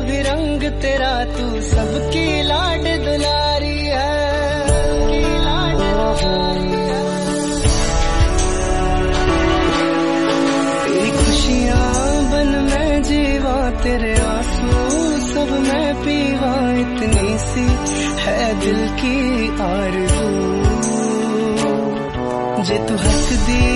भी रंग तेरा, तू सबकी लाड दुलारी है। लाड दुलारी है। तेरी खुशियाँ बन मैं जीवा, तेरे आँसू सब मैं पीवा, इतनी सी है दिल की आरज़ू। जे तू हंस दी